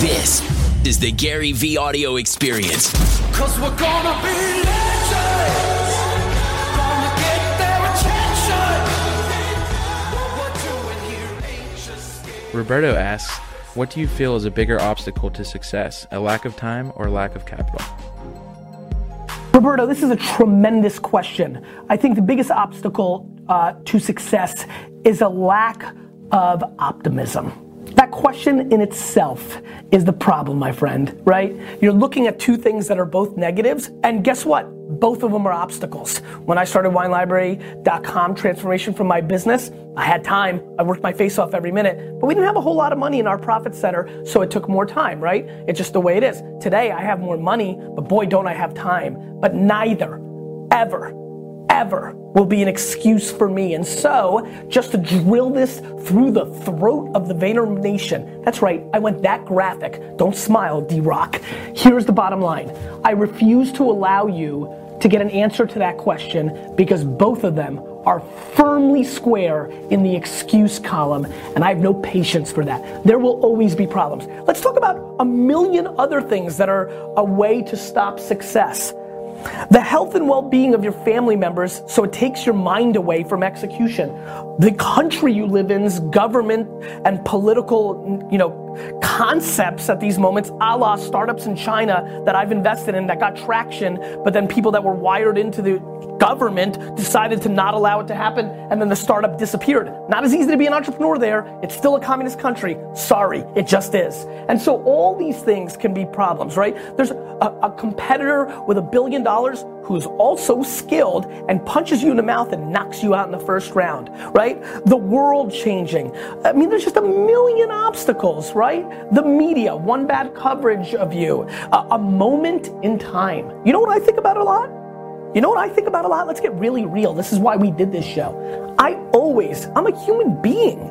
This is the Gary V audio experience. Cause we're gonna be legends. Gonna get their attention. What we're doing here ain't just Roberto asks, What do you feel is a bigger obstacle to success, a lack of time or lack of capital? Roberto, this is a tremendous question. I think the biggest obstacle uh, to success is a lack of optimism. That question in itself is the problem, my friend, right? You're looking at two things that are both negatives, and guess what? Both of them are obstacles. When I started winelibrary.com transformation from my business, I had time. I worked my face off every minute, but we didn't have a whole lot of money in our profit center, so it took more time, right? It's just the way it is. Today I have more money, but boy, don't I have time. But neither, ever, ever will be an excuse for me. And so, just to drill this through the throat of the Vayner Nation, that's right, I went that graphic. Don't smile, D Rock. Here's the bottom line I refuse to allow you to get an answer to that question because both of them are firmly square in the excuse column, and I have no patience for that. There will always be problems. Let's talk about a million other things that are a way to stop success. The health and well being of your family members, so it takes your mind away from execution. The country you live in's government and political, you know, concepts at these moments, a la startups in China that I've invested in that got traction, but then people that were wired into the government decided to not allow it to happen, and then the startup disappeared. Not as easy to be an entrepreneur there. It's still a communist country. Sorry, it just is. And so all these things can be problems, right? There's a, a competitor with a billion dollars who's also skilled and punches you in the mouth and knocks you out in the first round, right? The world changing. I mean, there's just a million obstacles, right? The media, one bad coverage of you, a, a moment in time. You know what I think about a lot? You know what I think about a lot? Let's get really real. This is why we did this show. I always, I'm a human being.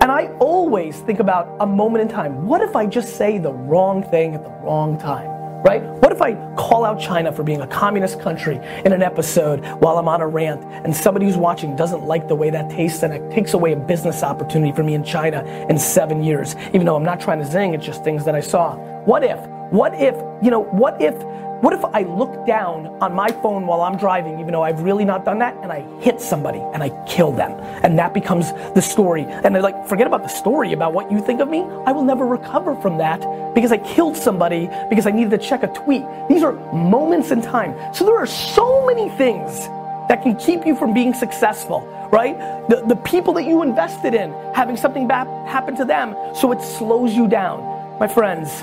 And I always think about a moment in time. What if I just say the wrong thing at the wrong time? Right? What if I call out China for being a communist country in an episode while I'm on a rant and somebody who's watching doesn't like the way that tastes and it takes away a business opportunity for me in China in seven years? Even though I'm not trying to zing, it's just things that I saw. What if? What if, you know, what if what if I look down on my phone while I'm driving, even though I've really not done that, and I hit somebody and I kill them? And that becomes the story. And they're like, forget about the story about what you think of me. I will never recover from that because I killed somebody because I needed to check a tweet. These are moments in time. So there are so many things that can keep you from being successful, right? The, the people that you invested in, having something bad happen to them, so it slows you down. My friends,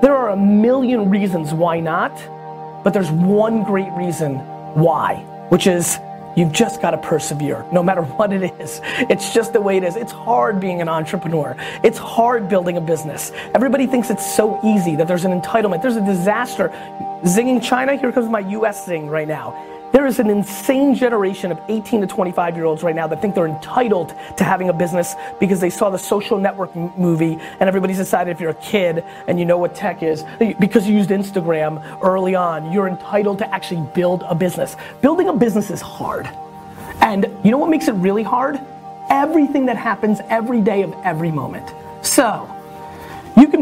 there are a million reasons why not, but there's one great reason why, which is you've just got to persevere no matter what it is. It's just the way it is. It's hard being an entrepreneur. It's hard building a business. Everybody thinks it's so easy that there's an entitlement. There's a disaster. Zinging China, here comes my US zing right now. There is an insane generation of 18 to 25 year olds right now that think they're entitled to having a business because they saw the social network m- movie and everybody's decided if you're a kid and you know what tech is, eh, because you used Instagram early on, you're entitled to actually build a business. Building a business is hard. And you know what makes it really hard? Everything that happens every day of every moment. So,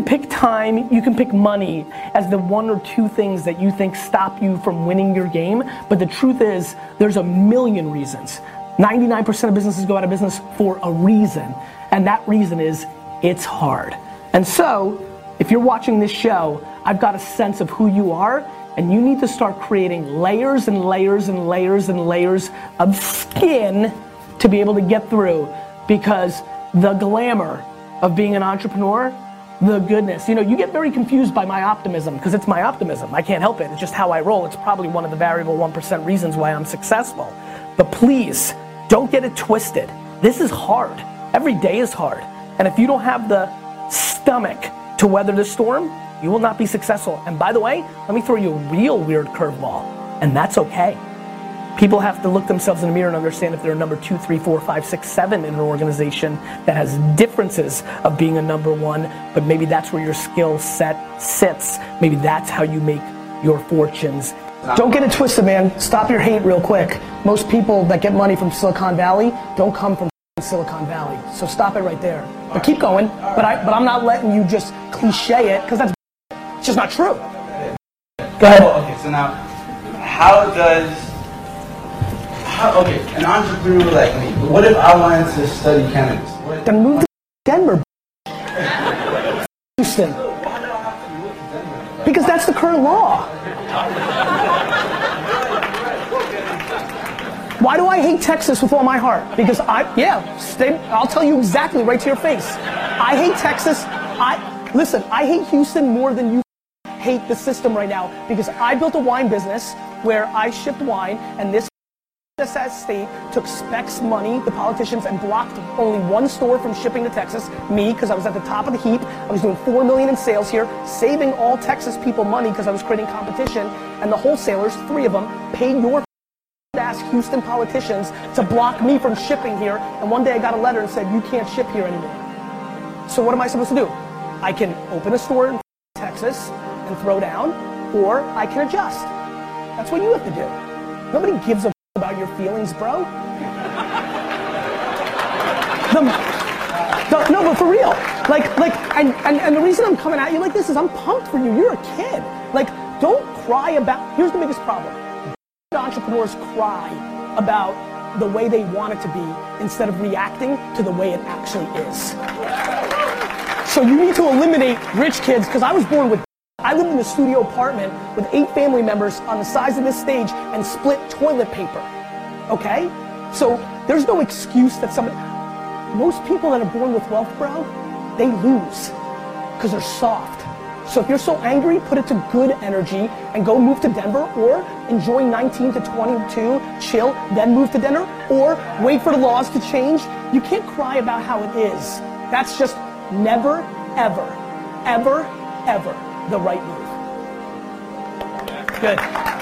pick time, you can pick money as the one or two things that you think stop you from winning your game, but the truth is, there's a million reasons. 99% of businesses go out of business for a reason, and that reason is it's hard. And so, if you're watching this show, I've got a sense of who you are, and you need to start creating layers and layers and layers and layers of skin to be able to get through because the glamour of being an entrepreneur the goodness. You know, you get very confused by my optimism because it's my optimism. I can't help it. It's just how I roll. It's probably one of the variable 1% reasons why I'm successful. But please, don't get it twisted. This is hard. Every day is hard. And if you don't have the stomach to weather the storm, you will not be successful. And by the way, let me throw you a real weird curveball, and that's okay. People have to look themselves in the mirror and understand if they're a number two, three, four, five, six, seven in an organization that has differences of being a number one, but maybe that's where your skill set sits. Maybe that's how you make your fortunes. Don't get it twisted, man. Stop your hate real quick. Most people that get money from Silicon Valley don't come from Silicon Valley. So stop it right there. But keep going. But I but I'm not letting you just cliche it because that's it's just not true. Go ahead. Oh, okay, so now, how does, how, okay, an entrepreneur like me, what if I wanted to study cannabis? What, Then move to Denver. Houston. Because that's the current law. Why do I hate Texas with all my heart? Because I, yeah, stay, I'll tell you exactly right to your face. I hate Texas. I, listen, I hate Houston more than you hate the system right now because I built a wine business where I shipped wine and this SS state took Specs money, the politicians, and blocked only one store from shipping to Texas, me, because I was at the top of the heap. I was doing four million in sales here, saving all Texas people money because I was creating competition, and the wholesalers, three of them, paid your ass Houston politicians to block me from shipping here. And one day I got a letter and said, you can't ship here anymore. So what am I supposed to do? I can open a store in Texas and throw down, or I can adjust. That's what you have to do. Nobody gives a about your feelings, bro. The, the- no, but for real. Like, like, and, and, and the reason I'm coming at you like this is I'm pumped for you. You're a kid. Like, don't cry about, here's the biggest problem. Entrepreneurs cry about the way they want it to be instead of reacting to the way it actually is. So you need to eliminate rich kids because I was born with. I lived in a studio apartment with eight family members on the size of this stage and split toilet paper. Okay? So there's no excuse that somebody. Most people that are born with wealth, bro, they lose because they're soft. So if you're so angry, put it to good energy and go move to Denver or enjoy 19 to 22, chill, then move to Denver or wait for the laws to change. You can't cry about how it is. That's just never, ever, ever, ever the right move. Good.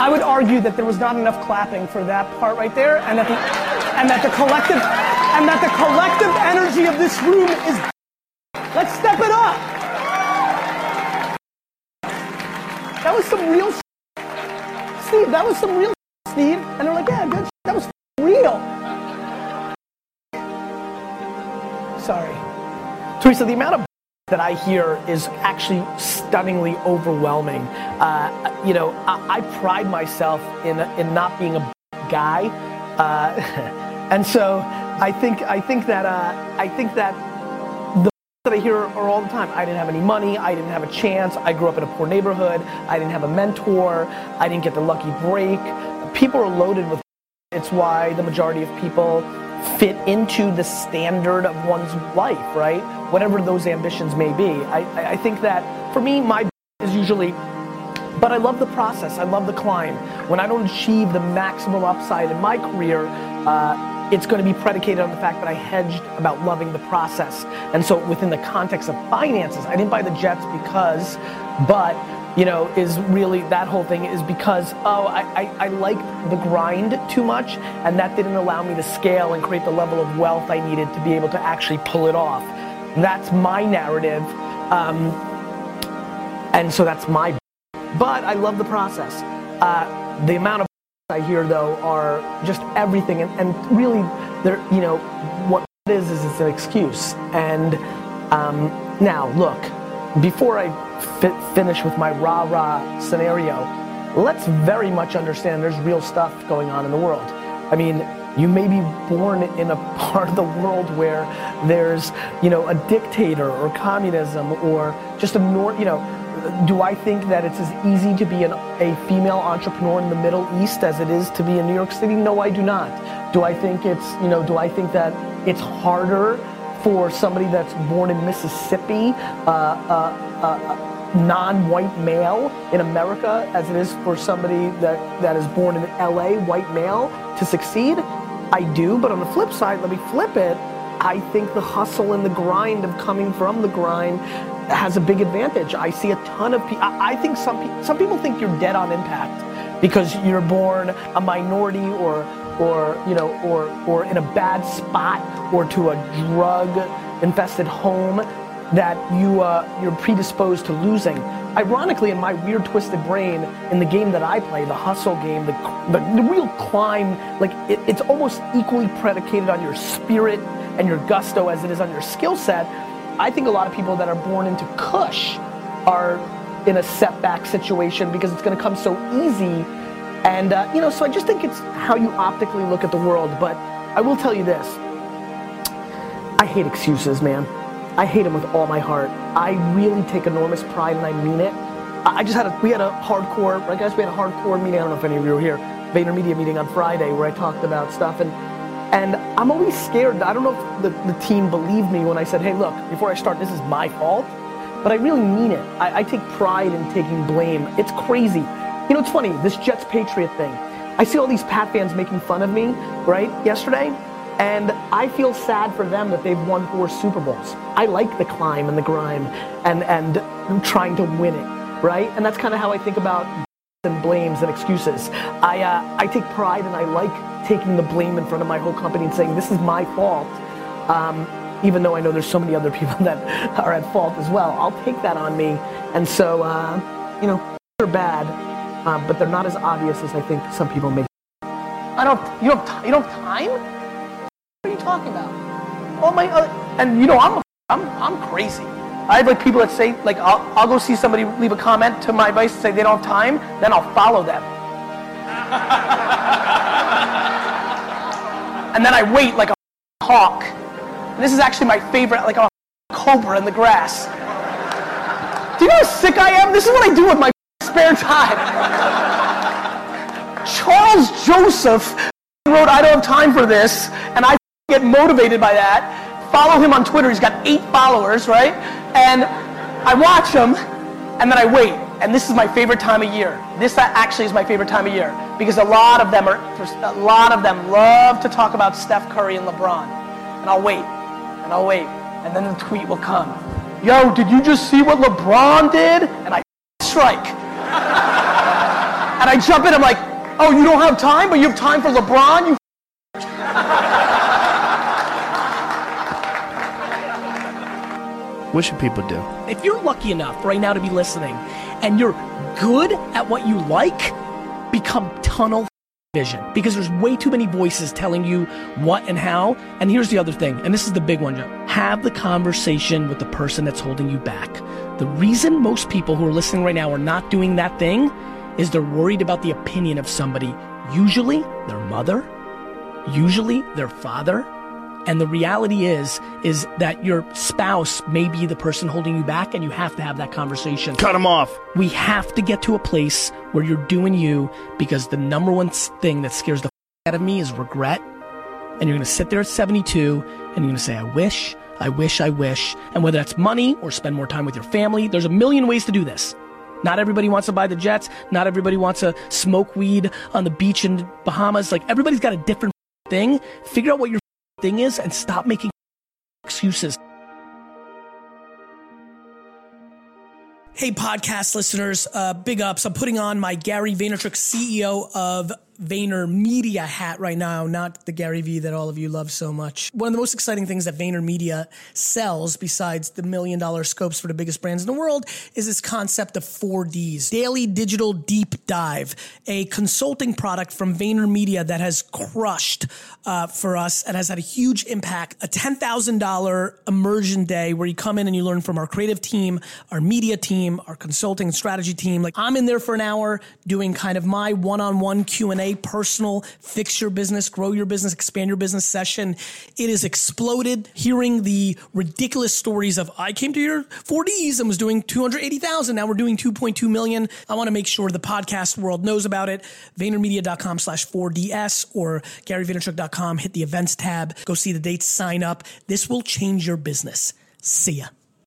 I would argue that there was not enough clapping for that part right there, and that the and that the collective and that the collective energy of this room is. Let's step it up. That was some real. Steve, that was some real. Steve, and they're like, yeah, good. That was real. Sorry. Teresa, the amount of that I hear is actually stunningly overwhelming. Uh, you know, I, I pride myself in in not being a guy, uh, and so I think I think that uh, I think that the that I hear are all the time. I didn't have any money. I didn't have a chance. I grew up in a poor neighborhood. I didn't have a mentor. I didn't get the lucky break. People are loaded with. It's why the majority of people fit into the standard of one's life, right? Whatever those ambitions may be. I- I think that for me, my is usually, but I love the process. I love the climb. When I don't achieve the maximum upside in my career, uh, it's going to be predicated on the fact that I hedged about loving the process. And so within the context of finances, I didn't buy the jets because, but you know, is really that whole thing is because oh I, I, I liked the grind too much and that didn't allow me to scale and create the level of wealth I needed to be able to actually pull it off. That's my narrative. Um, and so that's my but I love the process. Uh, the amount of I hear though are just everything, and, and really, there, you know, what it is is it's an excuse. And um, now, look, before I fi- finish with my rah rah scenario, let's very much understand there's real stuff going on in the world. I mean, you may be born in a part of the world where there's, you know, a dictator or communism or just a nor, you know, do I think that it's as easy to be an, a female entrepreneur in the Middle East as it is to be in New York City? No, I do not. Do I think it's, you know, do I think that it's harder for somebody that's born in Mississippi, uh, uh, uh, non-white male in America, as it is for somebody that, that is born in LA, white male, to succeed? I do, but on the flip side, let me flip it. I think the hustle and the grind of coming from the grind has a big advantage. I see a ton of people. I think some pe- some people think you're dead on impact because you're born a minority or or you know or or in a bad spot or to a drug infested home that you uh, you're predisposed to losing. ironically, in my weird, twisted brain, in the game that I play, the hustle game, the, the, the real climb, like it, it's almost equally predicated on your spirit and your gusto as it is on your skill set. I think a lot of people that are born into Kush are in a setback situation because it's going to come so easy. And, uh, you know, so I just think it's how you optically look at the world. But I will tell you this I hate excuses, man. I hate them with all my heart. I really take enormous pride and I mean it. I I just had a, we had a hardcore, I guess we had a hardcore meeting, I don't know if any of you were here, VaynerMedia meeting on Friday where I talked about stuff and and I'm always scared. I don't know if the, the team believed me when I said, hey, look, before I start, this is my fault. But I really mean it. I, I take pride in taking blame. It's crazy. You know, it's funny, this Jets Patriot thing. I see all these Pat fans making fun of me, right, yesterday. And I feel sad for them that they've won four Super Bowls. I like the climb and the grime and, and trying to win it, right? And that's kind of how I think about and blames and excuses. I, uh, I take pride and I like taking the blame in front of my whole company and saying, this is my fault. Um, even though I know there's so many other people that are at fault as well. I'll take that on me. And so, uh, you know, they're bad, uh, but they're not as obvious as I think some people make. I don't, you don't, you don't have time? What are you talking about? Oh my, and you know, I'm, I'm, I'm crazy. I have like people that say, like, I'll, I'll go see somebody leave a comment to my advice and say they don't have time, then I'll follow them. and then I wait like a hawk. And this is actually my favorite, like a cobra in the grass. Do you know how sick I am? This is what I do with my spare time. Charles Joseph wrote, I don't have time for this, and I get motivated by that. Follow him on Twitter, he's got eight followers, right? And I watch him, and then I wait. And this is my favorite time of year. This actually is my favorite time of year because a lot of them are, a lot of them love to talk about Steph Curry and LeBron. And I'll wait, and I'll wait, and then the tweet will come. Yo, did you just see what LeBron did? And I strike. and I jump in, I'm like, oh, you don't have time, but you have time for LeBron? You What should people do? If you're lucky enough right now to be listening and you're good at what you like, become tunnel vision because there's way too many voices telling you what and how. And here's the other thing, and this is the big one. Have the conversation with the person that's holding you back. The reason most people who are listening right now are not doing that thing is they're worried about the opinion of somebody, usually their mother, usually their father, and the reality is, is that your spouse may be the person holding you back and you have to have that conversation. Cut them off. We have to get to a place where you're doing you because the number one thing that scares the f- out of me is regret. And you're going to sit there at 72 and you're going to say, I wish, I wish, I wish. And whether that's money or spend more time with your family, there's a million ways to do this. Not everybody wants to buy the jets. Not everybody wants to smoke weed on the beach in Bahamas. Like everybody's got a different thing. Figure out what your thing is and stop making excuses. Hey, podcast listeners, uh, big ups. I'm putting on my Gary Vaynerchuk, CEO of Vayner Media hat right now, not the Gary V that all of you love so much. One of the most exciting things that Vayner Media sells, besides the million dollar scopes for the biggest brands in the world, is this concept of 4Ds Daily Digital Deep Dive, a consulting product from Vayner Media that has crushed uh, for us and has had a huge impact. A $10,000 immersion day where you come in and you learn from our creative team, our media team, our consulting and strategy team. Like I'm in there for an hour doing kind of my one-on-one Q&A, personal, fix your business, grow your business, expand your business session. It has exploded. Hearing the ridiculous stories of I came to your 4Ds and was doing 280,000. Now we're doing 2.2 million. I want to make sure the podcast world knows about it. VaynerMedia.com slash 4DS or GaryVaynerchuk.com. Hit the events tab. Go see the dates, sign up. This will change your business. See ya.